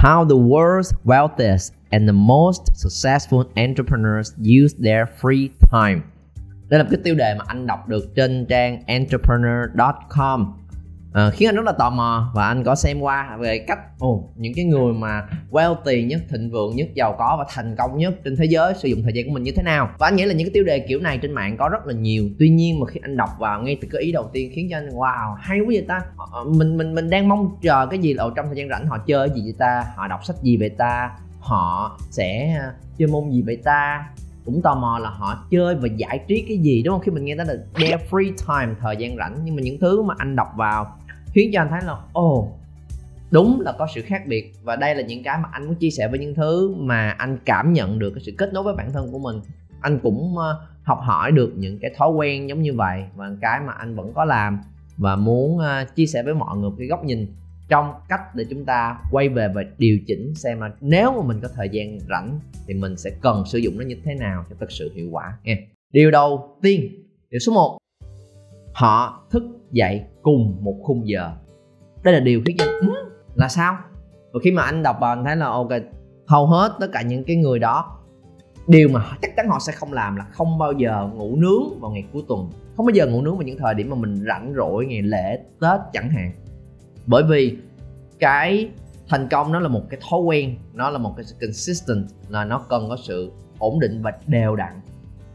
How the world's wealthiest and the most successful entrepreneurs use their free time. Đây là cái tiêu đề mà anh đọc được trên trang entrepreneur.com à, khiến anh rất là tò mò và anh có xem qua về cách oh, những cái người mà wealthy nhất thịnh vượng nhất giàu có và thành công nhất trên thế giới sử dụng thời gian của mình như thế nào. Và anh nghĩ là những cái tiêu đề kiểu này trên mạng có rất là nhiều. Tuy nhiên mà khi anh đọc vào ngay từ cái ý đầu tiên khiến cho anh wow hay quá vậy ta. Ờ, ờ, mình mình mình đang mong chờ cái gì là trong thời gian rảnh họ chơi gì vậy ta? Họ đọc sách gì vậy ta? Họ sẽ chơi môn gì vậy ta? Cũng tò mò là họ chơi và giải trí cái gì đúng không? Khi mình nghe tới là their free time thời gian rảnh. Nhưng mà những thứ mà anh đọc vào khiến cho anh thấy là ồ oh, đúng là có sự khác biệt. Và đây là những cái mà anh muốn chia sẻ với những thứ mà anh cảm nhận được cái sự kết nối với bản thân của mình. Anh cũng ờ, học hỏi được những cái thói quen giống như vậy và cái mà anh vẫn có làm và muốn ờ, chia sẻ với mọi người cái góc nhìn trong cách để chúng ta quay về và điều chỉnh xem là nếu mà mình có thời gian rảnh thì mình sẽ cần sử dụng nó như thế nào cho thật sự hiệu quả nha. Điều đầu tiên điều số 1 họ thức dạy cùng một khung giờ. Đây là điều khiến cho ừ, là sao? Và khi mà anh đọc vào anh thấy là ok hầu hết tất cả những cái người đó điều mà chắc chắn họ sẽ không làm là không bao giờ ngủ nướng vào ngày cuối tuần. Không bao giờ ngủ nướng vào những thời điểm mà mình rảnh rỗi ngày lễ tết chẳng hạn. Bởi vì cái thành công nó là một cái thói quen nó là một cái consistent là nó cần có sự ổn định và đều đặn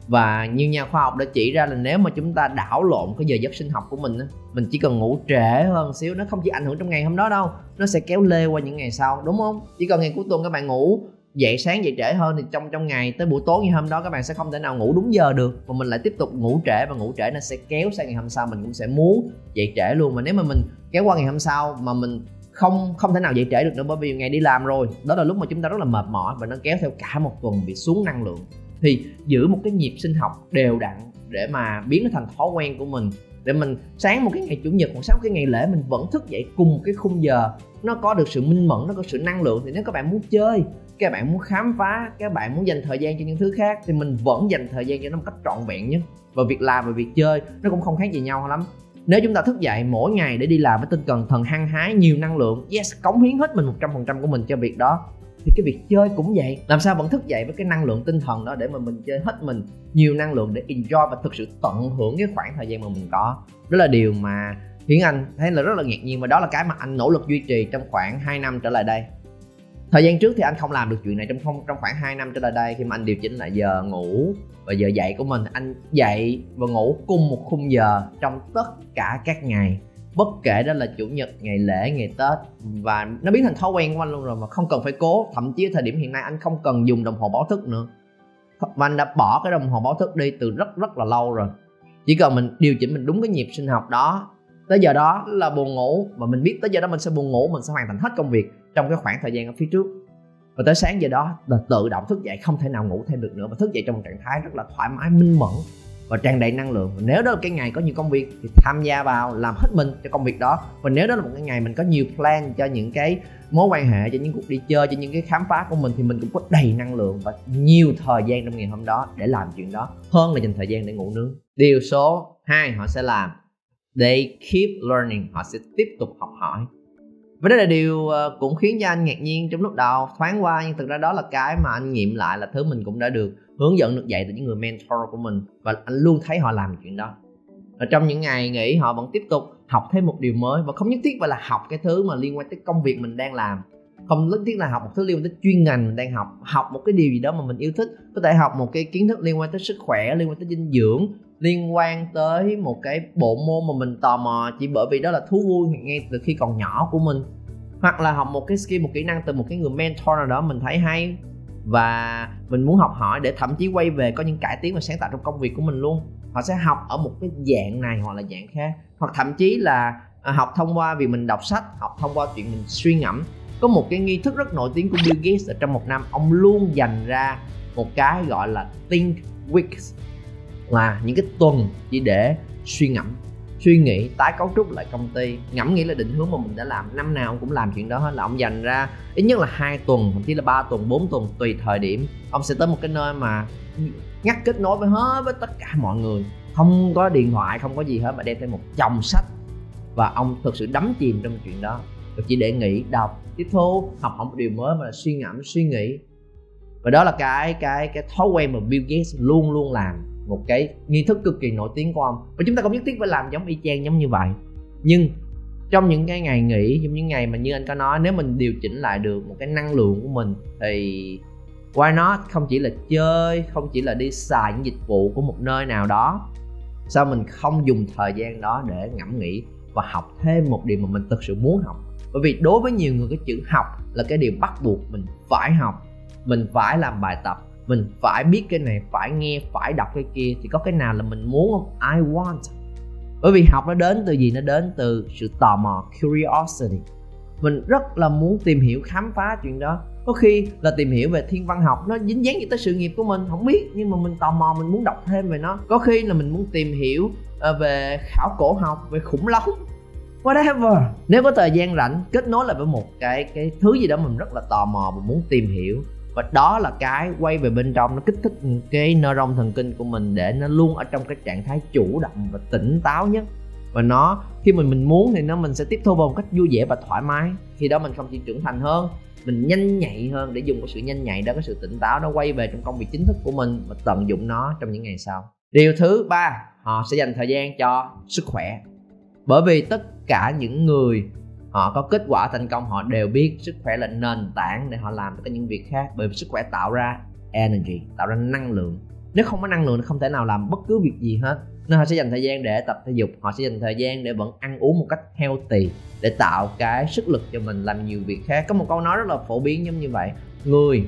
và như nhà khoa học đã chỉ ra là nếu mà chúng ta đảo lộn cái giờ giấc sinh học của mình mình chỉ cần ngủ trễ hơn xíu, nó không chỉ ảnh hưởng trong ngày hôm đó đâu, nó sẽ kéo lê qua những ngày sau, đúng không? Chỉ cần ngày cuối tuần các bạn ngủ, dậy sáng dậy trễ hơn thì trong trong ngày tới buổi tối như hôm đó các bạn sẽ không thể nào ngủ đúng giờ được và mình lại tiếp tục ngủ trễ và ngủ trễ nó sẽ kéo sang ngày hôm sau, mình cũng sẽ muốn dậy trễ luôn. Mà nếu mà mình kéo qua ngày hôm sau mà mình không không thể nào dậy trễ được nữa bởi vì ngày đi làm rồi, đó là lúc mà chúng ta rất là mệt mỏi và nó kéo theo cả một tuần bị xuống năng lượng thì giữ một cái nhịp sinh học đều đặn để mà biến nó thành thói quen của mình. Để mình sáng một cái ngày chủ nhật hoặc sáng một cái ngày lễ, mình vẫn thức dậy cùng một cái khung giờ. Nó có được sự minh mẫn, nó có sự năng lượng thì nếu các bạn muốn chơi, các bạn muốn khám phá, các bạn muốn dành thời gian cho những thứ khác thì mình vẫn dành thời gian cho nó một cách trọn vẹn nhất. Và việc làm và việc chơi nó cũng không khác gì nhau lắm. Nếu chúng ta thức dậy mỗi ngày để đi làm với tinh thần thần hăng hái, nhiều năng lượng, yes, cống hiến hết mình 100% của mình cho việc đó thì cái việc chơi cũng vậy. Làm sao vẫn thức dậy với cái năng lượng tinh thần đó để mà mình chơi hết mình, nhiều năng lượng để enjoy và thực sự tận hưởng cái khoảng thời gian mà mình có. Đó là điều mà khiến anh thấy là rất là ngạc nhiên và đó là cái mà anh nỗ lực duy trì trong khoảng 2 năm trở lại đây. Thời gian trước thì anh không làm được chuyện này trong không, trong khoảng 2 năm trở lại đây khi mà anh điều chỉnh lại giờ ngủ và giờ dậy của mình. Anh dậy và ngủ cùng một khung giờ trong tất cả các ngày bất kể đó là chủ nhật, ngày lễ, ngày tết, và nó biến thành thói quen của anh luôn rồi mà không cần phải cố. Thậm chí ở thời điểm hiện nay anh không cần dùng đồng hồ báo thức nữa. Và anh đã bỏ cái đồng hồ báo thức đi từ rất rất là lâu rồi. Chỉ cần mình điều chỉnh mình đúng cái nhịp sinh học đó. Tới giờ đó là buồn ngủ và mình biết tới giờ đó mình sẽ buồn ngủ, mình sẽ hoàn thành hết công việc trong cái khoảng thời gian ở phía trước. Và tới sáng giờ đó là tự động thức dậy, không thể nào ngủ thêm được nữa và thức dậy trong một trạng thái rất là thoải mái, minh mẫn và tràn đầy năng lượng. Nếu đó là cái ngày có nhiều công việc thì tham gia vào, làm hết mình cho công việc đó. Và nếu đó là một cái ngày mình có nhiều plan cho những cái mối quan hệ, cho những cuộc đi chơi, cho những cái khám phá của mình thì mình cũng có đầy năng lượng và nhiều thời gian trong ngày hôm đó để làm chuyện đó hơn là dành thời gian để ngủ nướng. Điều số 2 họ sẽ làm, they keep learning, họ sẽ tiếp tục học hỏi và đó là điều ờ, cũng khiến cho anh ngạc nhiên trong lúc đầu, thoáng qua, nhưng thực ra đó là cái mà anh nghiệm lại là thứ mình cũng đã được hướng dẫn, được dạy từ những người mentor của mình, và anh luôn thấy họ làm chuyện đó. Và trong những ngày nghỉ, họ vẫn tiếp tục học thêm một điều mới, và không nhất thiết phải là học cái thứ mà liên quan tới công việc mình đang làm. Không nhất thiết là học một thứ liên quan tới chuyên ngành mình đang học học một cái điều gì đó mà mình yêu thích. Có thể học một cái kiến thức liên quan tới sức khỏe, liên quan tới dinh dưỡng liên quan tới một cái bộ môn mà mình tò mò chỉ bởi vì đó là thú vui ngay từ khi còn nhỏ của mình. Hoặc là học một cái skill, một kỹ năng từ một cái người mentor nào đó mình thấy hay. Và mình muốn học hỏi để thậm chí quay về có những cải tiến và sáng tạo trong công việc của mình luôn. Họ sẽ học ở một cái dạng này hoặc là dạng khác. Hoặc thậm chí là à, học thông qua việc mình đọc sách, học thông qua chuyện mình suy ngẫm. Có một cái nghi thức rất nổi tiếng của Bill Gates ở trong một năm, ông luôn dành ra một cái gọi là think weeks là những cái tuần chỉ để suy ngẫm, suy nghĩ, tái cấu trúc lại công ty. Ngẫm nghĩ là định hướng mà mình đã làm, năm nào ông cũng làm chuyện đó hết. Là ông dành ra ít nhất là hai tuần, thậm chí là ba tuần 4 tuần, tùy thời điểm. Ông sẽ tới một cái nơi mà ngắt kết nối với hết, với tất cả mọi người. Không có điện thoại, không có gì hết, mà đem theo một chồng sách. Và ông thực sự đắm chìm trong chuyện đó. Chỉ để nghĩ đọc, tiếp thu, học hỏi một điều mới mà là suy ngẫm, suy nghĩ. Và đó là cái cái cái thói quen mà Bill Gates luôn luôn làm một cái nghi thức cực kỳ nổi tiếng của ông. Và chúng ta không nhất thiết phải làm giống y chang giống như vậy. Nhưng trong những cái ngày nghỉ trong những ngày mà như anh có nói, nếu mình điều chỉnh lại được một cái năng lượng của mình, thì why not? Không chỉ là chơi, không chỉ là đi xài những dịch vụ của một nơi nào đó, sao mình không dùng thời gian đó để ngẫm nghĩ và học thêm một điều mà mình thực sự muốn học? Bởi vì đối với nhiều người, cái chữ học là cái điều bắt buộc mình phải học, mình phải làm bài tập mình phải biết cái này phải nghe phải đọc cái kia thì có cái nào là mình muốn không? I want. Bởi vì học nó đến từ gì? Nó đến từ sự tò mò curiosity. Mình rất là muốn tìm hiểu khám phá chuyện đó. Có khi là tìm hiểu về thiên văn học nó dính dáng gì tới sự nghiệp của mình không biết. Nhưng mà mình tò mò mình muốn đọc thêm về nó. Có khi là mình muốn tìm hiểu ờ, về khảo cổ học về khủng long. Whatever. Nếu có thời gian rảnh kết nối lại với một cái cái thứ gì đó mình rất là tò mò và muốn tìm hiểu và đó là cái quay về bên trong, nó kích thích cái neuron thần kinh của mình để nó luôn ở trong cái trạng thái chủ động và tỉnh táo nhất. Và nó, khi mình mình muốn thì nó, mình sẽ tiếp thu vào một cách vui vẻ và thoải mái. Khi đó mình không chỉ trưởng thành hơn, mình nhanh nhạy hơn để dùng cái sự nhanh nhạy đó, cái sự tỉnh táo nó quay về trong công việc chính thức của mình và tận dụng nó trong những ngày sau. Điều thứ ba, họ sẽ dành thời gian cho sức khỏe. Bởi vì tất cả những người họ có kết quả thành công, họ đều biết sức khỏe là nền tảng để họ làm tất cả những việc khác bởi vì sức khỏe tạo ra energy, tạo ra năng lượng. Nếu không có năng lượng thì không thể nào làm bất cứ việc gì hết. Nên họ sẽ dành thời gian để tập thể dục, họ sẽ dành thời gian để vẫn ăn uống một cách healthy để tạo cái sức lực cho mình làm nhiều việc khác. Có một câu nói rất là phổ biến giống như vậy, người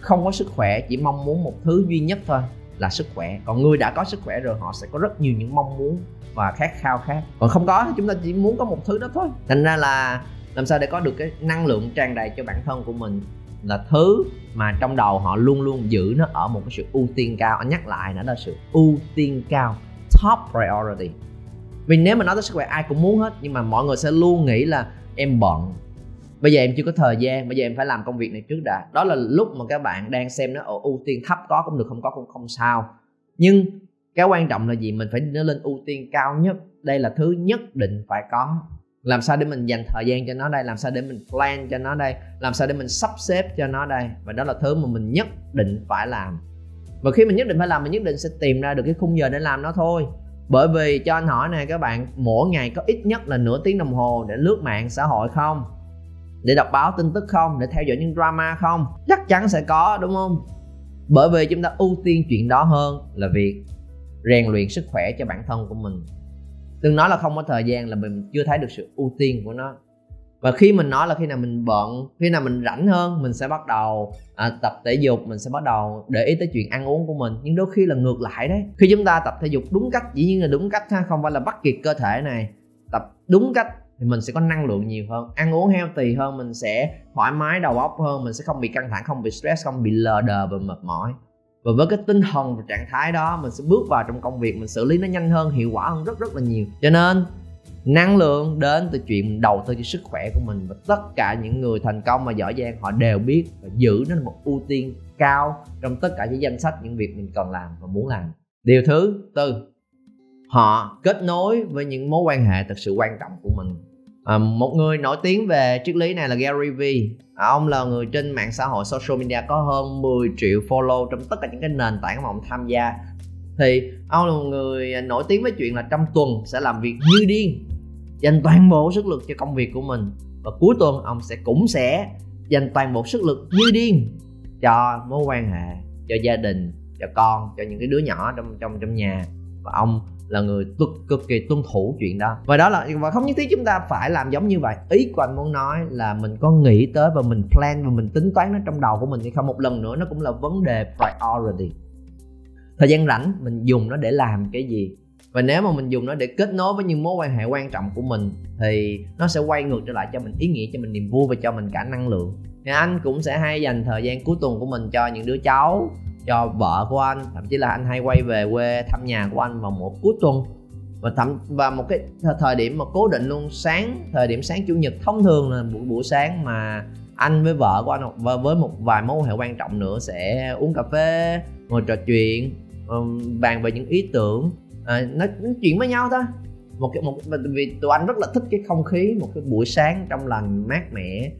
không có sức khỏe chỉ mong muốn một thứ duy nhất thôi là sức khỏe. Còn người đã có sức khỏe rồi, họ sẽ có rất nhiều những mong muốn và khát khao khác. Còn không có thì chúng ta chỉ muốn có một thứ đó thôi. Thành ra là làm sao để có được cái năng lượng tràn đầy cho bản thân của mình là thứ mà trong đầu họ luôn luôn giữ nó ở một cái sự ưu tiên cao. Anh nhắc lại nó là sự ưu tiên cao, top priority. Vì nếu mà nói tới sức khỏe, ai cũng muốn hết, nhưng mà mọi người sẽ luôn nghĩ là em bận bây giờ em chưa có thời gian, bây giờ em phải làm công việc này trước đã. Đó là lúc mà các bạn đang xem nó ở ưu tiên thấp có cũng được, không có cũng không sao. Nhưng cái quan trọng là gì? Mình phải nó lên ưu tiên cao nhất. Đây là thứ nhất định phải có. Làm sao để mình dành thời gian cho nó đây? Làm sao để mình plan cho nó đây? Làm sao để mình sắp xếp cho nó đây? Và đó là thứ mà mình nhất định phải làm. Và khi mình nhất định phải làm, mình nhất định sẽ tìm ra được cái khung giờ để làm nó thôi. Bởi vì, cho anh hỏi này các bạn, mỗi ngày có ít nhất là nửa tiếng đồng hồ để lướt mạng xã hội không? Để đọc báo tin tức không để theo dõi những drama không? Chắc chắn sẽ có đúng không? Bởi vì chúng ta ưu tiên chuyện đó hơn là việc rèn luyện sức khỏe cho bản thân của mình. Đừng nói là không có thời gian là mình chưa thấy được sự ưu tiên của nó. Và khi mình nói là khi nào mình bận khi nào mình rảnh hơn mình sẽ bắt đầu à, tập thể dục mình sẽ bắt đầu để ý tới chuyện ăn uống của mình. Nhưng đôi khi là ngược lại đấy. Khi chúng ta tập thể dục đúng cách dĩ nhiên là đúng cách ha không phải là bắt kiệt cơ thể này. Tập đúng cách thì mình sẽ có năng lượng nhiều hơn, ăn uống healthy hơn, mình sẽ thoải mái đầu óc hơn, mình sẽ không bị căng thẳng, không bị stress, không bị lờ đờ và mệt mỏi. Và với cái tinh thần và trạng thái đó, mình sẽ bước vào trong công việc, mình xử lý nó nhanh hơn, hiệu quả hơn rất rất là nhiều. Cho nên, năng lượng đến từ chuyện đầu tư cho sức khỏe của mình và tất cả những người thành công và giỏi giang họ đều biết và giữ nó là một ưu tiên cao trong tất cả những danh sách, những việc mình cần làm và muốn làm. Điều thứ tư, họ kết nối với những mối quan hệ thật sự quan trọng của mình à, một người nổi tiếng về triết lý này là Gary V. à, ông là người trên mạng xã hội social media có hơn 10 triệu follow trong tất cả những cái nền tảng mà ông tham gia. Thì ông là một người nổi tiếng với chuyện là trong tuần sẽ làm việc như điên dành toàn bộ sức lực cho công việc của mình. Và cuối tuần ông sẽ cũng sẽ dành toàn bộ sức lực như điên cho mối quan hệ cho gia đình cho con cho những cái đứa nhỏ trong trong trong nhà. Và ông là người cực, cực kỳ tuân thủ chuyện đó. Và đó là và không nhất thiết chúng ta phải làm giống như vậy. Ý của anh muốn nói là mình có nghĩ tới và mình plan và mình tính toán nó trong đầu của mình hay không? Một lần nữa nó cũng là vấn đề priority. Thời gian rảnh mình dùng nó để làm cái gì? Và nếu mà mình dùng nó để kết nối với những mối quan hệ quan trọng của mình thì nó sẽ quay ngược trở lại cho mình ý nghĩa cho mình niềm vui và cho mình cả năng lượng. Thì anh cũng sẽ hay dành thời gian cuối tuần của mình cho những đứa cháu cho vợ của anh thậm chí là anh hay quay về quê thăm nhà của anh vào một cuối tuần. Và thậm và một cái thời điểm mà cố định luôn sáng thời điểm sáng chủ nhật thông thường là buổi buổi sáng mà anh với vợ của anh và với một vài mối quan hệ quan trọng nữa sẽ uống cà phê ngồi trò chuyện bàn về những ý tưởng. À, nói, nói chuyện với nhau thôi. Một cái một vì tụi anh rất là thích cái không khí một cái buổi sáng trong lành mát mẻ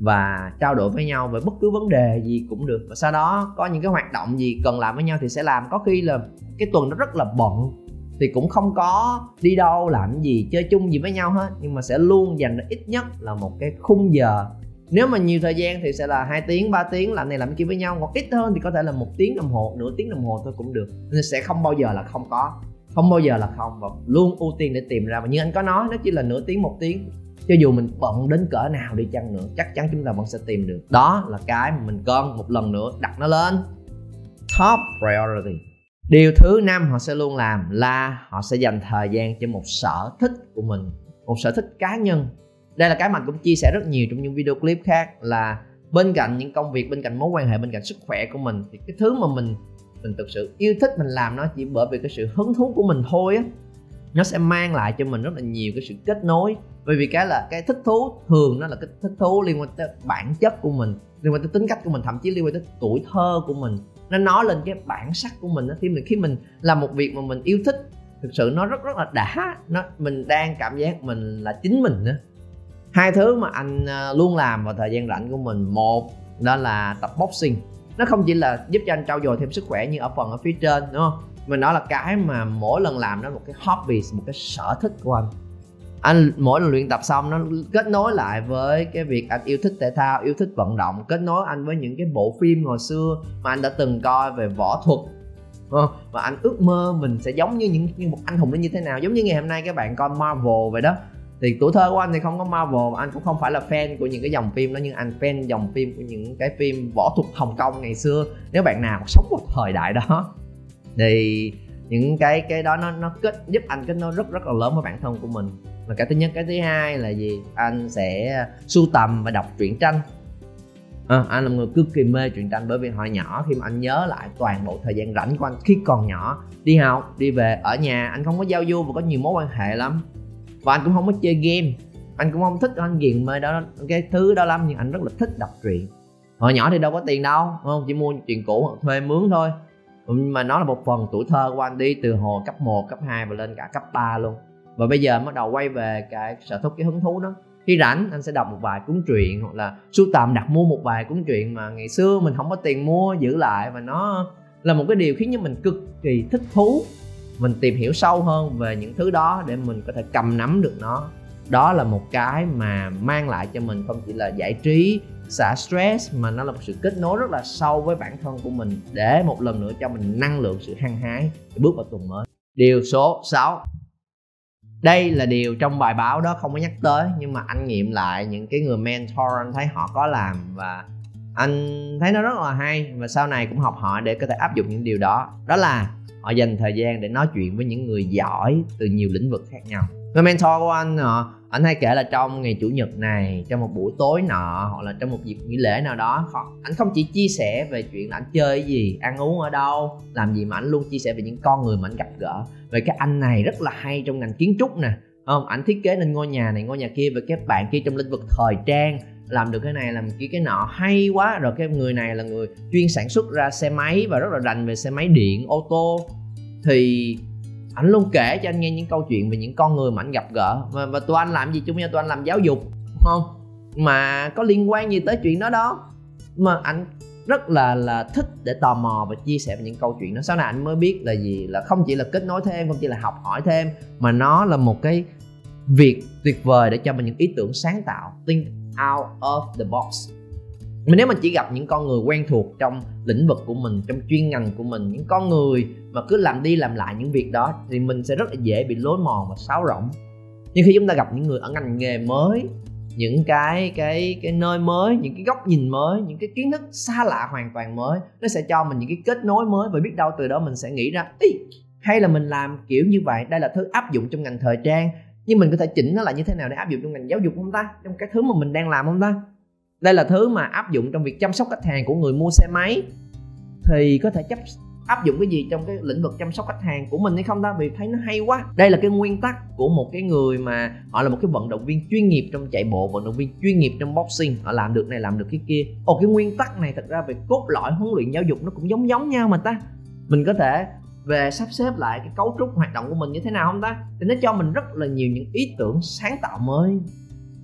và trao đổi với nhau về bất cứ vấn đề gì cũng được. Và sau đó, có những cái hoạt động gì cần làm với nhau thì sẽ làm. Có khi là cái tuần nó rất là bận, thì cũng không có đi đâu làm gì, chơi chung gì với nhau hết. Nhưng mà sẽ luôn dành ra ít nhất là một cái khung giờ. Nếu mà nhiều thời gian thì sẽ là hai tiếng 3 tiếng, làm này làm kia với nhau. Còn ít hơn thì có thể là một tiếng đồng hồ, nửa tiếng đồng hồ thôi cũng được. Nên sẽ không bao giờ là không có. Không bao giờ là không. Và luôn ưu tiên để tìm ra. Và như anh có nói, nó chỉ là nửa tiếng, một tiếng cho dù mình bận đến cỡ nào đi chăng nữa, chắc chắn chúng ta vẫn sẽ tìm được. Đó là cái mà mình cần một lần nữa, đặt nó lên. Top priority. Điều thứ năm họ sẽ luôn làm là họ sẽ dành thời gian cho một sở thích của mình, một sở thích cá nhân. Đây là cái mình cũng chia sẻ rất nhiều trong những video clip khác là bên cạnh những công việc, bên cạnh mối quan hệ, bên cạnh sức khỏe của mình, thì cái thứ mà mình mình thực sự yêu thích mình làm nó chỉ bởi vì cái sự hứng thú của mình thôi á nó sẽ mang lại cho mình rất là nhiều cái sự kết nối. Bởi vì cái là cái thích thú, thường nó là cái thích thú liên quan tới bản chất của mình, liên quan tới tính cách của mình, thậm chí liên quan tới tuổi thơ của mình. Nó nói lên cái bản sắc của mình đó. khi mình khi mình làm một việc mà mình yêu thích, thực sự nó rất rất là đã. Nó, mình đang cảm giác mình là chính mình nữa hai thứ mà anh à, luôn làm vào thời gian rảnh của mình, một đó là tập boxing. Nó không chỉ là giúp cho anh trau dồi thêm sức khỏe như ở phần ở phía trên, đúng không? Mình nói là cái mà mỗi lần làm nó một cái hobby, một cái sở thích của anh. Anh mỗi lần luyện tập xong nó kết nối lại với cái việc anh yêu thích thể thao, yêu thích vận động, kết nối anh với những cái bộ phim hồi xưa mà anh đã từng coi về võ thuật. Và anh ước mơ mình sẽ giống như những, như một anh hùng nó như thế nào, giống như ngày hôm nay các bạn coi Marvel vậy đó. Thì tuổi thơ của anh thì không có Marvel anh cũng không phải là fan của những cái dòng phim đó, nhưng anh fan dòng phim của những cái phim võ thuật Hồng Kông ngày xưa. Nếu bạn nào sống một thời đại đó thì những cái cái đó nó nó kết giúp anh kết nối rất rất là lớn với bản thân của mình. Và cái thứ nhất cái thứ hai là gì? Anh sẽ sưu tầm và đọc truyện tranh. À, anh là một người cực kỳ mê truyện tranh bởi vì hồi nhỏ khi mà anh nhớ lại toàn bộ thời gian rảnh của anh khi còn nhỏ đi học đi về ở nhà anh không có giao du và có nhiều mối quan hệ lắm. Và anh cũng không có chơi game. Anh cũng không thích anh ghiền mê đó cái thứ đó lắm nhưng anh rất là thích đọc truyện. Hồi nhỏ thì đâu có tiền đâu không? Chỉ mua truyện cũ hoặc thuê mướn thôi. Ừ, mà nó là một phần tuổi thơ của anh đi từ hồi cấp 1, cấp 2 và lên cả cấp 3 luôn. Và bây giờ bắt đầu quay về cái sở thích cái hứng thú đó. Khi rảnh anh sẽ đọc một vài cuốn truyện hoặc là sưu tầm đặt mua một vài cuốn truyện mà ngày xưa mình không có tiền mua giữ lại. Và nó là một cái điều khiến cho mình cực kỳ thích thú. Mình tìm hiểu sâu hơn về những thứ đó để mình có thể cầm nắm được nó. Đó là một cái mà mang lại cho mình không chỉ là giải trí xả stress mà nó là một sự kết nối rất là sâu với bản thân của mình để một lần nữa cho mình năng lượng, sự hăng hái để bước vào tuần mới. Điều số 6 đây là điều trong bài báo đó không có nhắc tới, nhưng mà anh nghiệm lại những cái người mentor anh thấy họ có làm và anh thấy nó rất là hay và sau này cũng học họ để có thể áp dụng những điều đó. Đó là họ dành thời gian để nói chuyện với những người giỏi từ nhiều lĩnh vực khác nhau. Người mentor của anh họ anh hay kể là trong ngày chủ nhật này, trong một buổi tối nọ hoặc là trong một dịp nghỉ lễ nào đó anh không chỉ chia sẻ về chuyện là anh chơi gì, ăn uống ở đâu, làm gì mà anh luôn chia sẻ về những con người mà anh gặp gỡ. Về cái anh này rất là hay trong ngành kiến trúc nè, không? Anh thiết kế nên ngôi nhà này, ngôi nhà kia và các bạn kia trong lĩnh vực thời trang, làm được cái này, làm kia cái nọ, hay quá. Rồi cái người này là người chuyên sản xuất ra xe máy và rất là rành về xe máy điện, ô tô. Thì anh luôn kể cho anh nghe những câu chuyện về những con người mà anh gặp gỡ. Và, và tụi anh làm gì chung nhau? Tụi anh làm giáo dục không? Mà có liên quan gì tới chuyện đó đó. Mà anh rất là là thích để tò mò và chia sẻ về những câu chuyện đó. Sau này anh mới biết là gì? Là không chỉ là kết nối thêm không chỉ là học hỏi thêm mà nó là một cái việc tuyệt vời để cho mình những ý tưởng sáng tạo think out of the box mình nếu mình chỉ gặp những con người quen thuộc trong lĩnh vực của mình trong chuyên ngành của mình những con người mà cứ làm đi làm lại những việc đó thì mình sẽ rất là dễ bị lối mòn và sáo rỗng. Nhưng khi chúng ta gặp những người ở ngành nghề mới những cái cái cái nơi mới những cái góc nhìn mới những cái kiến thức xa lạ hoàn toàn mới nó sẽ cho mình những cái kết nối mới và biết đâu từ đó mình sẽ nghĩ ra Ý, hay là mình làm kiểu như vậy đây là thứ áp dụng trong ngành thời trang nhưng mình có thể chỉnh nó lại như thế nào để áp dụng trong ngành giáo dục không ta? Trong cái thứ mà mình đang làm không ta? Đây là thứ mà áp dụng trong việc chăm sóc khách hàng của người mua xe máy. Thì có thể chấp áp dụng cái gì trong cái lĩnh vực chăm sóc khách hàng của mình hay không ta? Vì thấy nó hay quá. Đây là cái nguyên tắc của một cái người mà họ là một cái vận động viên chuyên nghiệp trong chạy bộ, vận động viên chuyên nghiệp trong boxing. Họ làm được này, làm được cái kia. Ồ, cái nguyên tắc này thật ra về cốt lõi huấn luyện giáo dục nó cũng giống giống nhau mà ta. Mình có thể về sắp xếp lại cái cấu trúc hoạt động của mình như thế nào không ta? Thì nó cho mình rất là nhiều những ý tưởng sáng tạo mới.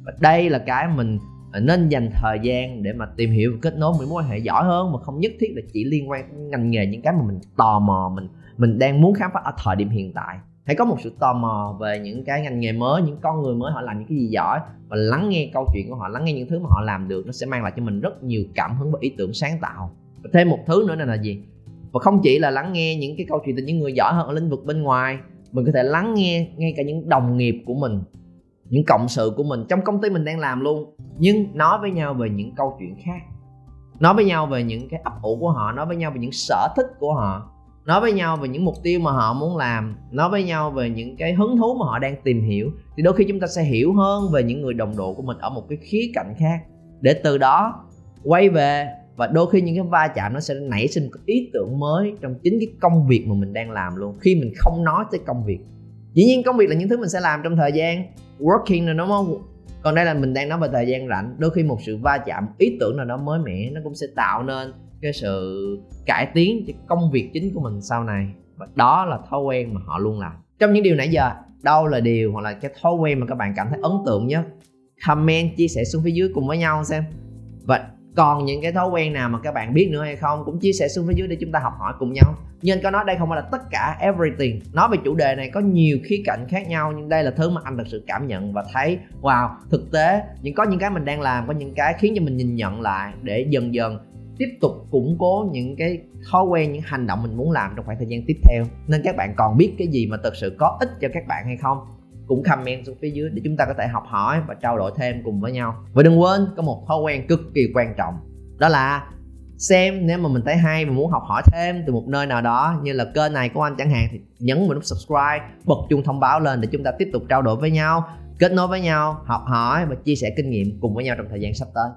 Và đây là cái mình Ờ, nên dành thời gian để mà tìm hiểu và kết nối những mối quan hệ giỏi hơn mà không nhất thiết là chỉ liên quan đến ngành nghề những cái mà mình tò mò, mình mình đang muốn khám phá ở thời điểm hiện tại. Hãy có một sự tò mò về những cái ngành nghề mới, những con người mới họ làm những cái gì giỏi và lắng nghe câu chuyện của họ, lắng nghe những thứ mà họ làm được, nó sẽ mang lại cho mình rất nhiều cảm hứng và ý tưởng sáng tạo. Và thêm một thứ nữa là gì? Và không chỉ là lắng nghe những cái câu chuyện từ những người giỏi hơn ở lĩnh vực bên ngoài, mình có thể lắng nghe ngay cả những đồng nghiệp của mình, những cộng sự của mình trong công ty mình đang làm luôn nhưng nói với nhau về những câu chuyện khác. Nói với nhau về những cái ấp ủ của họ, nói với nhau về những sở thích của họ. Nói với nhau về những mục tiêu mà họ muốn làm. Nói với nhau về những cái hứng thú mà họ đang tìm hiểu. Thì đôi khi chúng ta sẽ hiểu hơn về những người đồng đội của mình ở một cái khía cạnh khác. Để từ đó quay về và đôi khi những cái va chạm nó sẽ nảy sinh một ý tưởng mới trong chính cái công việc mà mình đang làm luôn. Khi mình không nói tới công việc. Dĩ nhiên công việc là những thứ mình sẽ làm trong thời gian working rồi, đúng không? Còn đây là mình đang nói về thời gian rảnh. Đôi khi một sự va chạm, ý tưởng nào đó mới mẻ, nó cũng sẽ tạo nên cái sự cải tiến cho công việc chính của mình sau này. Và đó là thói quen mà họ luôn làm. Trong những điều nãy giờ, đâu là điều hoặc là cái thói quen mà các bạn cảm thấy ấn tượng nhất? Comment, chia sẻ xuống phía dưới cùng với nhau xem. Và còn những cái thói quen nào mà các bạn biết nữa hay không? Cũng chia sẻ xuống phía dưới để chúng ta học hỏi cùng nhau. Nhưng có nói đây không phải là tất cả everything. Nói về chủ đề này có nhiều khía cạnh khác nhau, nhưng đây là thứ mà anh thật sự cảm nhận và thấy, wow, thực tế. Những có những cái mình đang làm, có những cái khiến cho mình nhìn nhận lại để dần dần tiếp tục củng cố những cái thói quen, những hành động mình muốn làm trong khoảng thời gian tiếp theo. Nên các bạn còn biết cái gì mà thực sự có ích cho các bạn hay không? Cũng comment xuống phía dưới để chúng ta có thể học hỏi và trao đổi thêm cùng với nhau. Và đừng quên có một thói quen cực kỳ quan trọng, đó là xem nếu mà mình thấy hay và muốn học hỏi thêm từ một nơi nào đó như là kênh này của anh chẳng hạn thì nhấn vào nút subscribe, bật chuông thông báo lên để chúng ta tiếp tục trao đổi với nhau, kết nối với nhau, học hỏi và chia sẻ kinh nghiệm cùng với nhau trong thời gian sắp tới.